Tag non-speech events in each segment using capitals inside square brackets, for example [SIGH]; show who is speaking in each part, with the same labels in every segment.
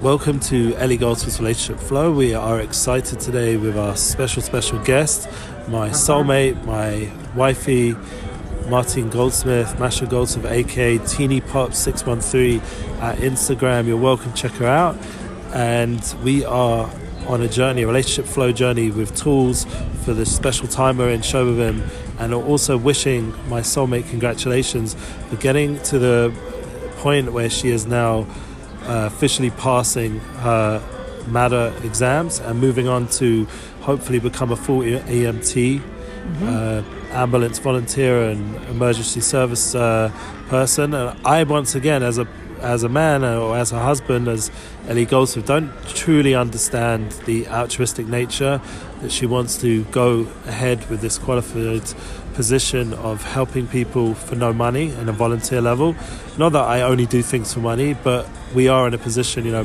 Speaker 1: Welcome to Ellie Goldsmith's Relationship Flow. We are excited today with our special, special guest, my uh-huh. soulmate, my wifey, Martine Goldsmith, Masha Goldsmith, aka Teeny Pop 613 at Instagram. You're welcome, check her out. And we are on a journey, a relationship flow journey with tools for this special time we're in Shovavim. And also wishing my soulmate congratulations for getting to the point where she is now officially passing her MADA exams and moving on to hopefully become a full EMT, mm-hmm. uh, ambulance volunteer, and emergency service uh, person. And I, once again, as a as a man or as a husband, as Ellie Goldsmith, don't truly understand the altruistic nature that she wants to go ahead with this qualified position of helping people for no money and a volunteer level. Not that I only do things for money, but we are in a position, you know,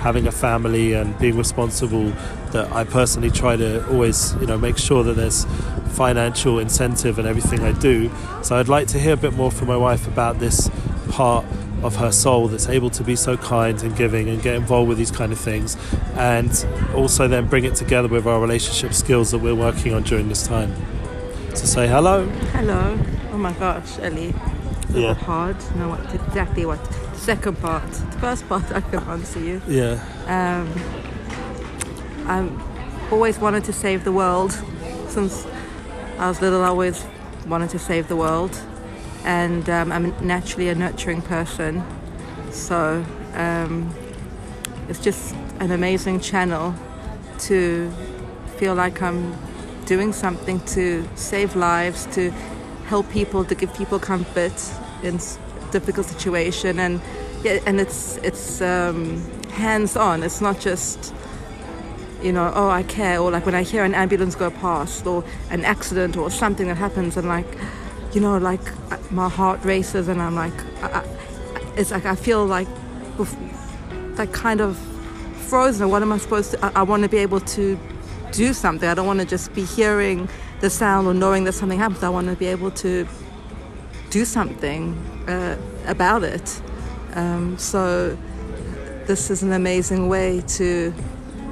Speaker 1: having a family and being responsible that I personally try to always, you know, make sure that there's financial incentive in everything I do. So I'd like to hear a bit more from my wife about this part of her soul that's able to be so kind and giving and get involved with these kind of things and also then bring it together with our relationship skills that we're working on during this time. So say hello.
Speaker 2: Hello. Oh my gosh, Ellie. yeah. hard. Know what exactly what the second part. The first part I can answer you.
Speaker 1: Yeah.
Speaker 2: Um I've always wanted to save the world since I was little I always wanted to save the world and um, I'm naturally a nurturing person. So um, it's just an amazing channel to feel like I'm doing something to save lives, to help people, to give people comfort in difficult situation, and yeah, and it's it's um, hands on. It's not just you know, oh, I care, or like when I hear an ambulance go past, or an accident, or something that happens, and like you know, like my heart races and I'm like, I, it's like I feel like, like kind of frozen. What am I supposed to? I, I want to be able to do something. I don't want to just be hearing the sound or knowing that something happens. I want to be able to do something uh, about it. Um, so this is an amazing way to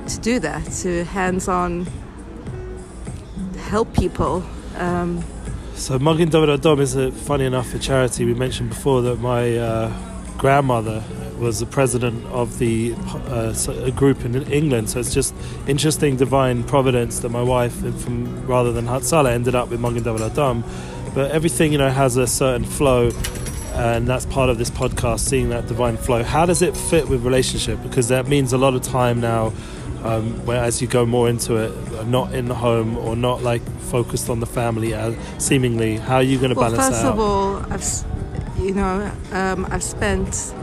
Speaker 2: to do that. To hands-on help people. Um,
Speaker 1: so Magen David Adom is a, funny enough a charity. We mentioned before that my uh, grandmother was the president of the uh, a group in England. So it's just interesting divine providence that my wife, from rather than Hatzalah, ended up with Magen David Adom. But everything you know has a certain flow, and that's part of this podcast, seeing that divine flow. How does it fit with relationship? Because that means a lot of time now um, where as you go more into it, not in the home or not like focused on the family, uh, seemingly, how are you going to
Speaker 2: well,
Speaker 1: balance
Speaker 2: that out? First of all, I've, you know, um, I've spent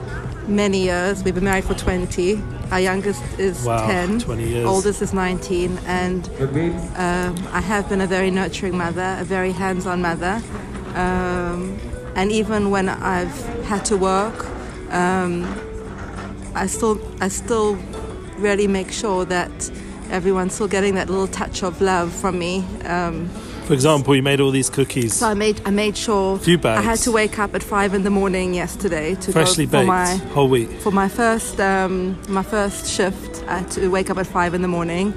Speaker 2: many years. We've been married for 20. Our youngest is
Speaker 1: wow,
Speaker 2: 10.
Speaker 1: 20 years.
Speaker 2: Oldest is 19. And um, I have been a very nurturing mother, a very hands-on mother. Um, and even when I've had to work, um, I still, I still really make sure that everyone's still getting that little touch of love from me. Um,
Speaker 1: for example, you made all these cookies.
Speaker 2: So I made I made sure
Speaker 1: Few bags.
Speaker 2: I had to wake up at five in the morning yesterday to
Speaker 1: freshly
Speaker 2: go
Speaker 1: baked
Speaker 2: for my
Speaker 1: whole week
Speaker 2: for my first um, my first shift. I had to wake up at five in the morning.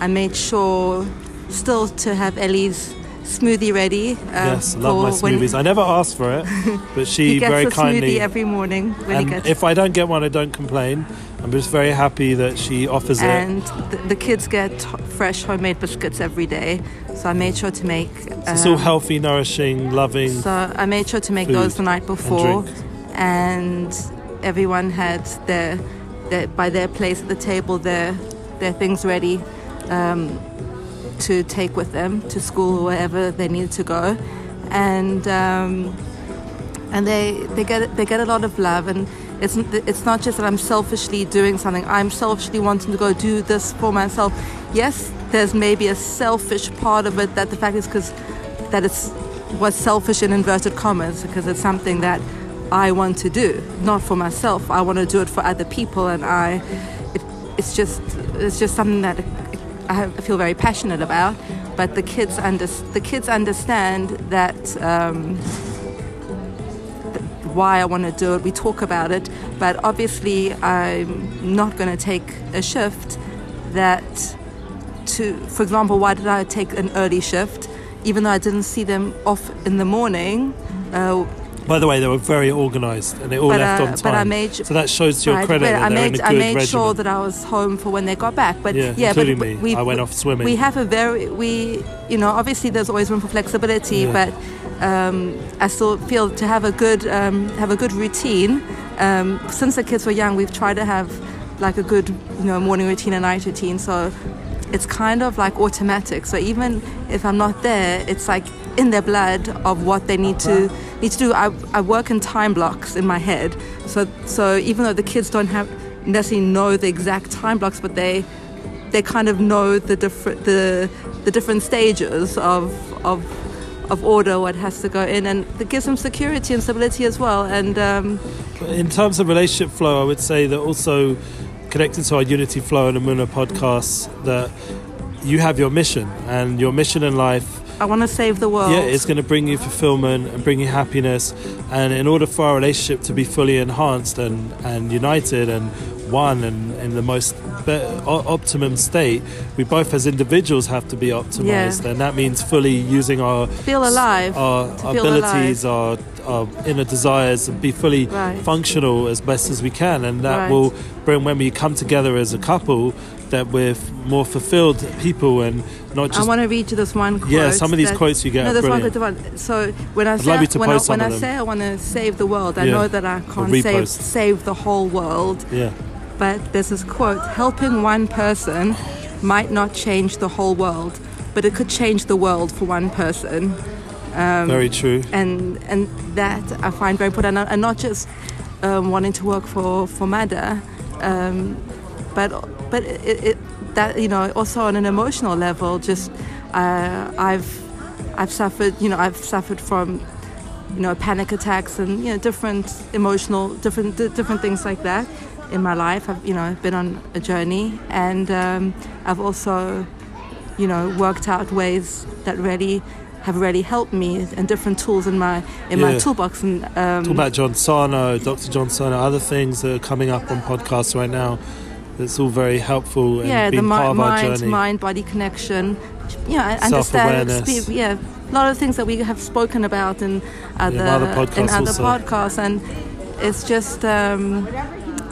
Speaker 2: I made sure still to have Ellie's smoothie ready. Um,
Speaker 1: yes, love my smoothies. I never asked for it, but she [LAUGHS] very kindly
Speaker 2: every morning.
Speaker 1: Really and if I don't get one, I don't complain. I'm just very happy that she offers
Speaker 2: and
Speaker 1: it.
Speaker 2: And the, the, kids get fresh homemade biscuits every day, so I made sure to make.
Speaker 1: Um, it's all um, healthy, nourishing, loving.
Speaker 2: So I made sure to make those the night before, and, and everyone had their, their by their place at the table their their things ready. Um, to take with them to school or wherever they needed to go, and um, and they they get they get a lot of love and. It's, it's not just that I'm selfishly doing something. I'm selfishly wanting to go do this for myself. Yes, there's maybe a selfish part of it that the fact is because that it's was selfish in inverted commas because it's something that I want to do, not for myself. I want to do it for other people, and I, it, it's just it's just something that I feel very passionate about. But the kids under, the kids understand that um, why I want to do it. We talk about it, but obviously I'm not going to take a shift that to, for example, why did I take an early shift, even though I didn't see them off in the morning? Uh,
Speaker 1: By the way, they were very organised and they all
Speaker 2: But,
Speaker 1: left
Speaker 2: uh,
Speaker 1: on
Speaker 2: but
Speaker 1: time.
Speaker 2: I made-
Speaker 1: so that shows to your
Speaker 2: right,
Speaker 1: credit that
Speaker 2: I made I made
Speaker 1: regimen.
Speaker 2: sure that I was home for when they got back. But
Speaker 1: yeah,
Speaker 2: yeah,
Speaker 1: including
Speaker 2: but
Speaker 1: me.
Speaker 2: we
Speaker 1: I went off swimming.
Speaker 2: we have a very we you know obviously there's always room for flexibility,
Speaker 1: Yeah.
Speaker 2: but um, I still feel to have a good um, have a good routine. Um, since the kids were young, we've tried to have like a good you know morning routine and night routine. So it's kind of like automatic. So even if I'm not there, it's like in their blood of what they need to need to do. I, I work in time blocks in my head. So so even though the kids don't have necessarily know the exact time blocks, but they they kind of know the different the the different stages of of of order what has to go in and it gives them security and stability as well and um,
Speaker 1: In terms of relationship flow, I would say that also connected to our Unity Flow and Amuna podcasts, that you have your mission and your mission in life
Speaker 2: I want to save the world
Speaker 1: yeah, it's going to bring you fulfillment and bring you happiness. And in order for our relationship to be fully enhanced and, and united and one and in the most be- optimum state, we both as individuals have to be optimized.
Speaker 2: Yeah.
Speaker 1: And that means fully using our
Speaker 2: feel alive
Speaker 1: our,
Speaker 2: To
Speaker 1: our
Speaker 2: feel
Speaker 1: abilities, our, our inner desires, and be fully
Speaker 2: Right.
Speaker 1: functional as best as we can. And that
Speaker 2: Right.
Speaker 1: will bring, when we come together as a couple, that we're f- more fulfilled people and not just.
Speaker 2: I want to read you this one quote
Speaker 1: Yeah, some of these
Speaker 2: that-
Speaker 1: quotes you get
Speaker 2: no, this one, the one. So when I
Speaker 1: I'd
Speaker 2: say
Speaker 1: to
Speaker 2: when, I, when I say. I want to save the world, I
Speaker 1: Yeah.
Speaker 2: know that I can't save save the whole world.
Speaker 1: yeah.
Speaker 2: But there's this quote: "Helping one person might not change the whole world, but it could change the world for one person." Um,
Speaker 1: Very true.
Speaker 2: and and that I find very important, and not just um, wanting to work for for MADA, um, but but it, it, that you know also on an emotional level, just uh, I've I've suffered you know I've suffered from you know panic attacks and you know different emotional different di- different things like that in my life. I've you know been on a journey, and um, I've also you know worked out ways that really have really helped me and different tools in my in my toolbox and um,
Speaker 1: Talk about John Sarno, Dr. John Sarno, other things that are coming up on podcasts right now. It's all very helpful and
Speaker 2: yeah the mi- mind
Speaker 1: journey.
Speaker 2: mind body connection know I understand yeah a lot of things that we have spoken about in other,
Speaker 1: other podcasts
Speaker 2: in other
Speaker 1: also.
Speaker 2: podcasts and it's just um,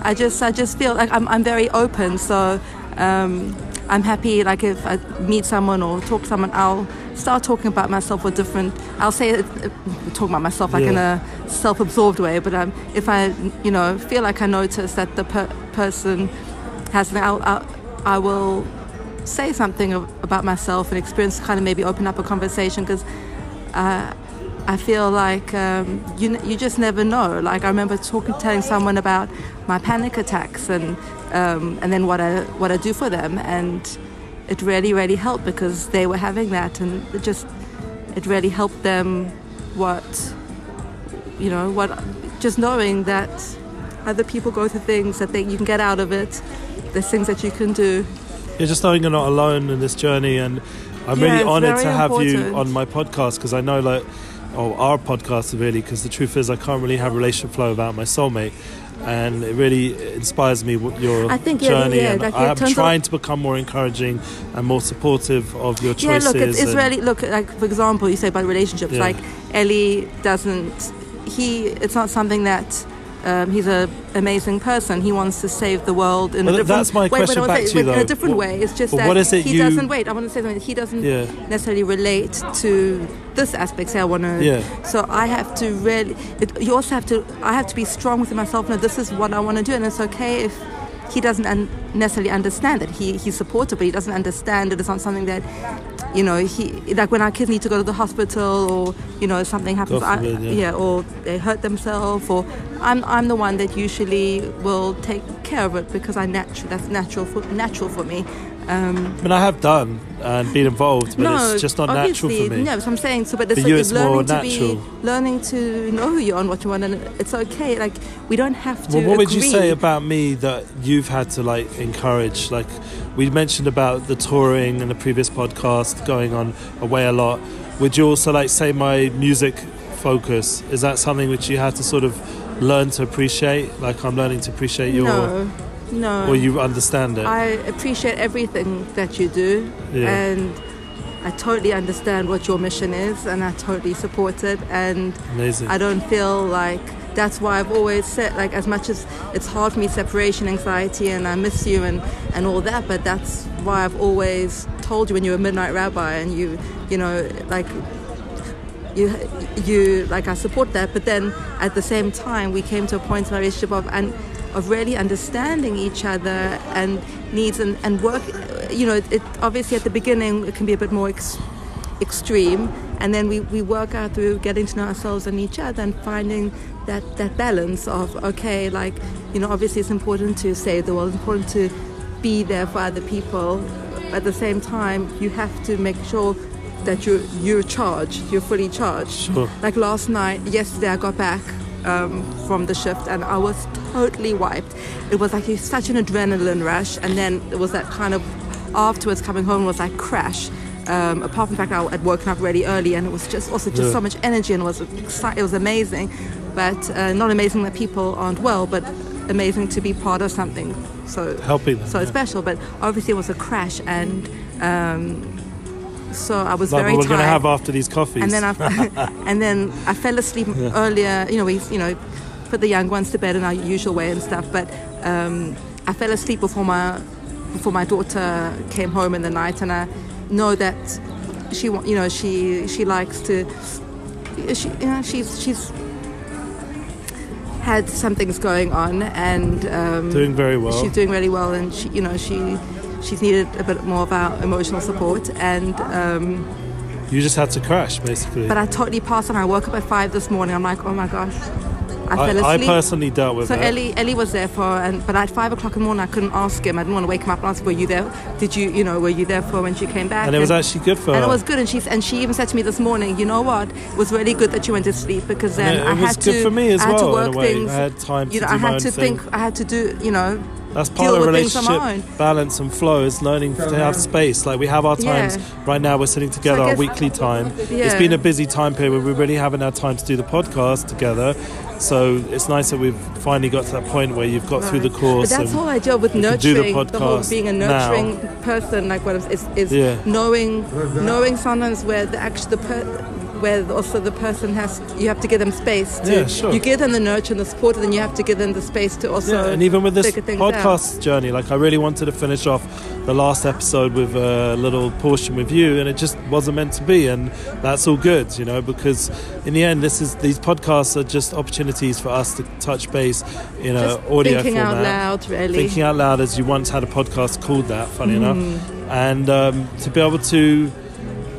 Speaker 2: I just I just feel like I'm, I'm very open so um, I'm happy like if I meet someone or talk to someone I'll start talking about myself with different I'll say uh, talk about myself like in a self-absorbed way but um, if I you know feel like I notice that the per- person has I'll, I'll, I will say something about myself and experience kind of maybe open up a conversation because uh, I feel like um, you you just never know. Like I remember talking, telling someone about my panic attacks and um, and then what I what I do for them, and it really really helped because they were having that, and it just it really helped them. What you know, what just knowing that other people go through things that they, you can get out of it. There's things that you can do.
Speaker 1: Yeah, just knowing you're not alone in this journey, and I'm
Speaker 2: Yeah,
Speaker 1: really honoured to
Speaker 2: very
Speaker 1: have you on my podcast because I know, like, oh, our podcast really, because the truth is, I can't really have relationship flow without my soulmate, and it really inspires me what your
Speaker 2: I think, yeah,
Speaker 1: journey,
Speaker 2: yeah,
Speaker 1: and
Speaker 2: like,
Speaker 1: I'm trying to become more encouraging and more supportive of your choices.
Speaker 2: Yeah, look, it's, it's really look like for example, you say about relationships.
Speaker 1: Yeah.
Speaker 2: Like Ellie doesn't. He. It's not something that. Um, he's an amazing person. He wants to save the world in
Speaker 1: Well,
Speaker 2: a different
Speaker 1: that's my
Speaker 2: wait,
Speaker 1: question back to you,
Speaker 2: in a different
Speaker 1: What-
Speaker 2: way. It's just that
Speaker 1: it
Speaker 2: he
Speaker 1: you-
Speaker 2: doesn't wait. I want to say something. He doesn't
Speaker 1: Yeah.
Speaker 2: necessarily relate to this aspect. Say I want to.
Speaker 1: Yeah.
Speaker 2: So I have to really. It, you also have to. I have to be strong within myself. No, this is what I want to do, and it's okay if he doesn't un- necessarily understand it. He he's supportive, but he doesn't understand it. It's not something that. You know, he like when our kids need to go to the hospital, or you know something happens,
Speaker 1: forbid,
Speaker 2: I,
Speaker 1: yeah.
Speaker 2: or they hurt themselves, or I'm I'm the one that usually will take care of it because I natural that's natural for natural for me. Um,
Speaker 1: I mean, I have done and been involved, but
Speaker 2: no,
Speaker 1: it's just not natural for me.
Speaker 2: No, so I'm saying so, but it's,
Speaker 1: For you,
Speaker 2: it's learning to
Speaker 1: natural.
Speaker 2: be learning to know who you are and what you want, and it's okay. Like we don't have to.
Speaker 1: Well, what would you say about me that you've had to like encourage? Like we mentioned about the touring in the previous podcast, going on away a lot. Would you also like say my music focus. Is that something which you had to sort of learn to appreciate? Like I'm learning to appreciate your,
Speaker 2: no, no.
Speaker 1: or you understand it.
Speaker 2: I appreciate everything that you do,
Speaker 1: Yeah.
Speaker 2: and I totally understand what your mission is, and I totally support it. And
Speaker 1: Amazing.
Speaker 2: I don't feel like that's why I've always said, like, as much as it's hard for me, separation anxiety, and I miss you and, and all that, but that's why I've always told you when you were a midnight rabbi and you, you know, like, you, you, like, I support that, but then at the same time, we came to a point in our relationship of, and of really understanding each other and needs and, and work, you know, it, obviously at the beginning, it can be a bit more ex- extreme and then we, we work out through getting to know ourselves and each other and finding that, that balance of okay like you know obviously it's important to save the world it's important to be there for other people at the same time you have to make sure that you're you're charged you're fully charged
Speaker 1: Sure.
Speaker 2: like last night yesterday i got back um, from the shift and i was totally wiped it was like such an adrenaline rush and then it was that kind of afterwards coming home was like crash um, apart from the fact I had woken up really early and it was just also just
Speaker 1: Yeah.
Speaker 2: so much energy and it was it was amazing but uh, not amazing that people aren't well but amazing to be part of something so
Speaker 1: Helping them.
Speaker 2: so
Speaker 1: yeah.
Speaker 2: special but obviously it was a crash and um, so I was
Speaker 1: Like
Speaker 2: very
Speaker 1: what we're
Speaker 2: tired
Speaker 1: gonna have after these coffees.
Speaker 2: and then I [LAUGHS] and then I fell asleep earlier. You know, we you know put the young ones to bed in our usual way and stuff. But um, I fell asleep before my before my daughter came home in the night, and I know that she you know she she likes to she you know she's she's had some things going on and um,
Speaker 1: doing very well.
Speaker 2: she's doing really well and she you know she she's needed a bit more of our emotional support and um,
Speaker 1: you just had to crash, basically.
Speaker 2: but I totally passed on. I woke up at five this morning. I'm like, oh my gosh, I fell asleep.
Speaker 1: I, personally dealt with it.
Speaker 2: so
Speaker 1: it.
Speaker 2: Ellie, Ellie was there for, and but at five o'clock in the morning, I couldn't ask him. I didn't want to wake him up and ask, were you there? Did you, you know, were you there for when she came back?
Speaker 1: and it was actually good for
Speaker 2: and
Speaker 1: her.
Speaker 2: it was good, and she and she even said to me this morning, you know what? It was really good that you went to sleep because then
Speaker 1: And it,
Speaker 2: I had to,
Speaker 1: for me as
Speaker 2: I had
Speaker 1: well.
Speaker 2: to work
Speaker 1: in a way.
Speaker 2: things.
Speaker 1: I had time to
Speaker 2: you know, I had to
Speaker 1: thing.
Speaker 2: think. I had to do, you know,
Speaker 1: That's part
Speaker 2: deal
Speaker 1: of
Speaker 2: with things on
Speaker 1: relationship balance and flow is learning to have space. Like we have our times
Speaker 2: Yeah.
Speaker 1: right now. We're sitting together
Speaker 2: I
Speaker 1: our weekly [LAUGHS] time. It's been a busy time period. where We really haven't had time to do the podcast together. So it's nice that we've finally got to that point where you've got through the course.
Speaker 2: But that's
Speaker 1: and
Speaker 2: whole idea with
Speaker 1: we can do the
Speaker 2: nurturing, the, whole being a
Speaker 1: now.
Speaker 2: nurturing person, like what is is
Speaker 1: Yeah.
Speaker 2: knowing, knowing sometimes where the actually the per, where also the person has you have to give them space. To,
Speaker 1: Yeah, sure.
Speaker 2: You give them the nurture and the support, and then you have to give them the space to also.
Speaker 1: yeah, and even with this
Speaker 2: things out.
Speaker 1: podcast journey, like I really wanted to finish off the last episode with a little portion with you, and it just wasn't meant to be, and that's all good, you know, because in the end, this is these podcasts are just opportunities for us to touch base in a
Speaker 2: Just
Speaker 1: audio
Speaker 2: thinking
Speaker 1: format.
Speaker 2: out loud, really.
Speaker 1: Thinking out loud, as you once had a podcast called that, funny
Speaker 2: Mm.
Speaker 1: enough, and um, to be able to,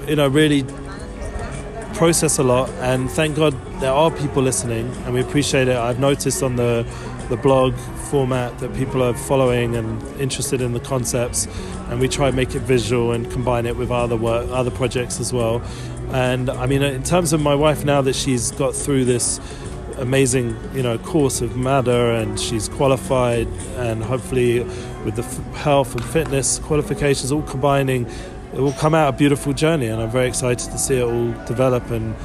Speaker 1: you know, really process a lot. And thank God there are people listening, and we appreciate it. I've noticed on the the blog format that people are following and interested in the concepts, and we try and make it visual and combine it with other work, other projects as well. And I mean, in terms of my wife, now that she's got through this amazing, you know, course of MADA and she's qualified and hopefully with the health and fitness qualifications all combining, it will come out a beautiful journey and I'm very excited to see it all develop and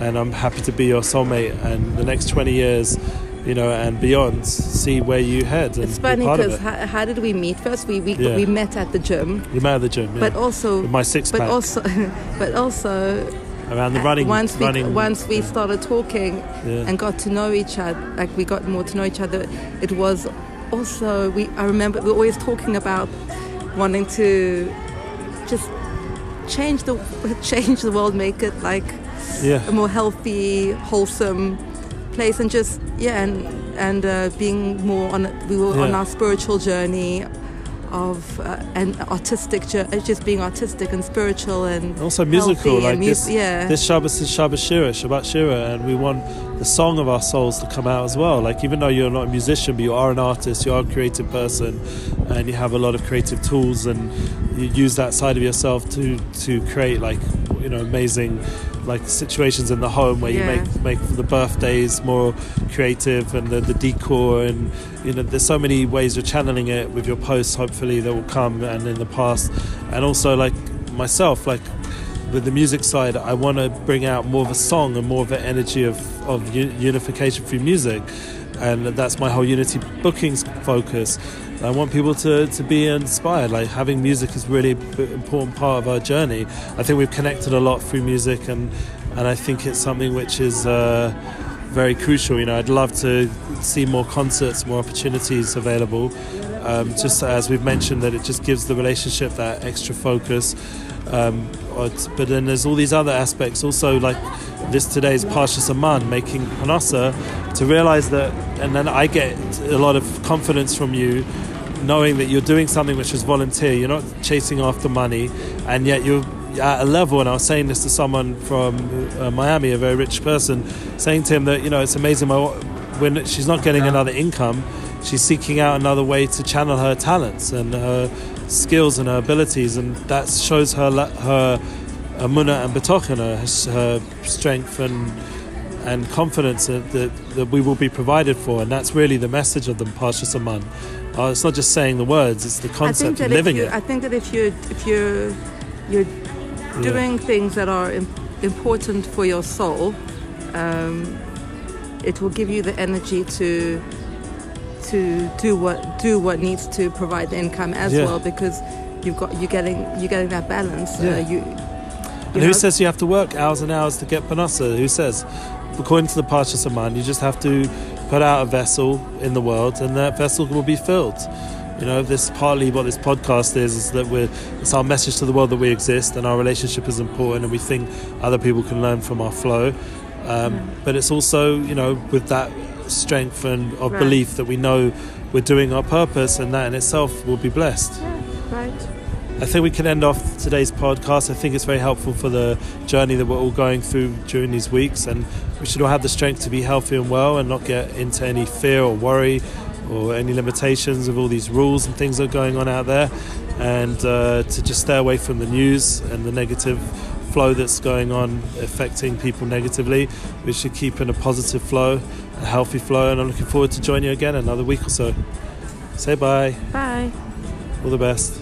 Speaker 1: and I'm happy to be your soulmate and the next 20 years, you know, and beyond, see where you head and
Speaker 2: It's funny because
Speaker 1: it.
Speaker 2: how, how did we meet? First, we we,
Speaker 1: Yeah.
Speaker 2: we met at the gym,
Speaker 1: We met at the gym, yeah,
Speaker 2: but also
Speaker 1: with my six
Speaker 2: but also [LAUGHS] but also
Speaker 1: around the running,
Speaker 2: once we
Speaker 1: running.
Speaker 2: once we started talking
Speaker 1: yeah.
Speaker 2: and got to know each other, like we got more to know each other, it was also we. I remember we were always talking about wanting to just change the change the world, make it like
Speaker 1: yeah.
Speaker 2: a more healthy, wholesome place, and just yeah, and and uh, being more on. We were on our spiritual journey of uh, and artistic, uh, just being artistic and spiritual and
Speaker 1: Also musical, like
Speaker 2: and mus-
Speaker 1: this.
Speaker 2: yeah.
Speaker 1: This Shabbos is Shabbos Shira, Shabbat Shira, and we want the song of our souls to come out as well. Like even though you're not a musician, but you are an artist, you are a creative person, and you have a lot of creative tools, and you use that side of yourself to to create like you know amazing like situations in the home where you make make the birthdays more creative and the, the decor and you know there's so many ways you're channeling it with your posts hopefully that will come and in the past and also like myself like with the music side, I want to bring out more of a song and more of an energy of, of unification through music. And that's my whole Unity bookings focus. I want people to, to be inspired. Like having music is really an important part of our journey. I think we've connected a lot through music, and, and I think it's something which is uh, very crucial. You know, I'd love to see more concerts, more opportunities available. Um, just as we've mentioned, that it just gives the relationship that extra focus. Um, but then there's all these other aspects also like this today's Parshas HaMan making Parnassa to realize that and then I get a lot of confidence from you knowing that you're doing something which is volunteer you're not chasing after money and yet you're at a level and I was saying this to someone from uh, Miami a very rich person saying to him that you know it's amazing when she's not getting another income she's seeking out another way to channel her talents and her skills and her abilities, and that shows her her amuna and betochen, her, her strength and and confidence that, that, that, we will be provided for, and that's really the message of the Parshas HaMan. Uh, it's not just saying the words; it's the concept of living
Speaker 2: you,
Speaker 1: it.
Speaker 2: I think that if you if you you're doing yeah. things that are important for your soul, um, it will give you the energy to to do what do what needs to provide the income as yeah. well because you've got you're getting you're getting that balance. Uh, yeah. Uh, you,
Speaker 1: and who says you have to work hours and hours to get parnassa? Who says? According to the Parshas HaMan, you just have to put out a vessel in the world, and that vessel will be filled. You know, this partly what this podcast is is that we're it's our message to the world that we exist and our relationship is important, and we think other people can learn from our flow. Um, mm. But it's also, you know, with that strength and of right. belief that we know we're doing our purpose and that in itself will be blessed.
Speaker 2: Yeah, right.
Speaker 1: I think we can end off today's podcast. I think it's very helpful for the journey that we're all going through during these weeks, and we should all have the strength to be healthy and well and not get into any fear or worry or any limitations of all these rules and things that are going on out there, and uh, to just stay away from the news and the negative flow that's going on affecting people negatively. We should keep in a positive flow, a healthy flow, and I'm looking forward to joining you again another week or so. Say bye.
Speaker 2: Bye.
Speaker 1: All the best.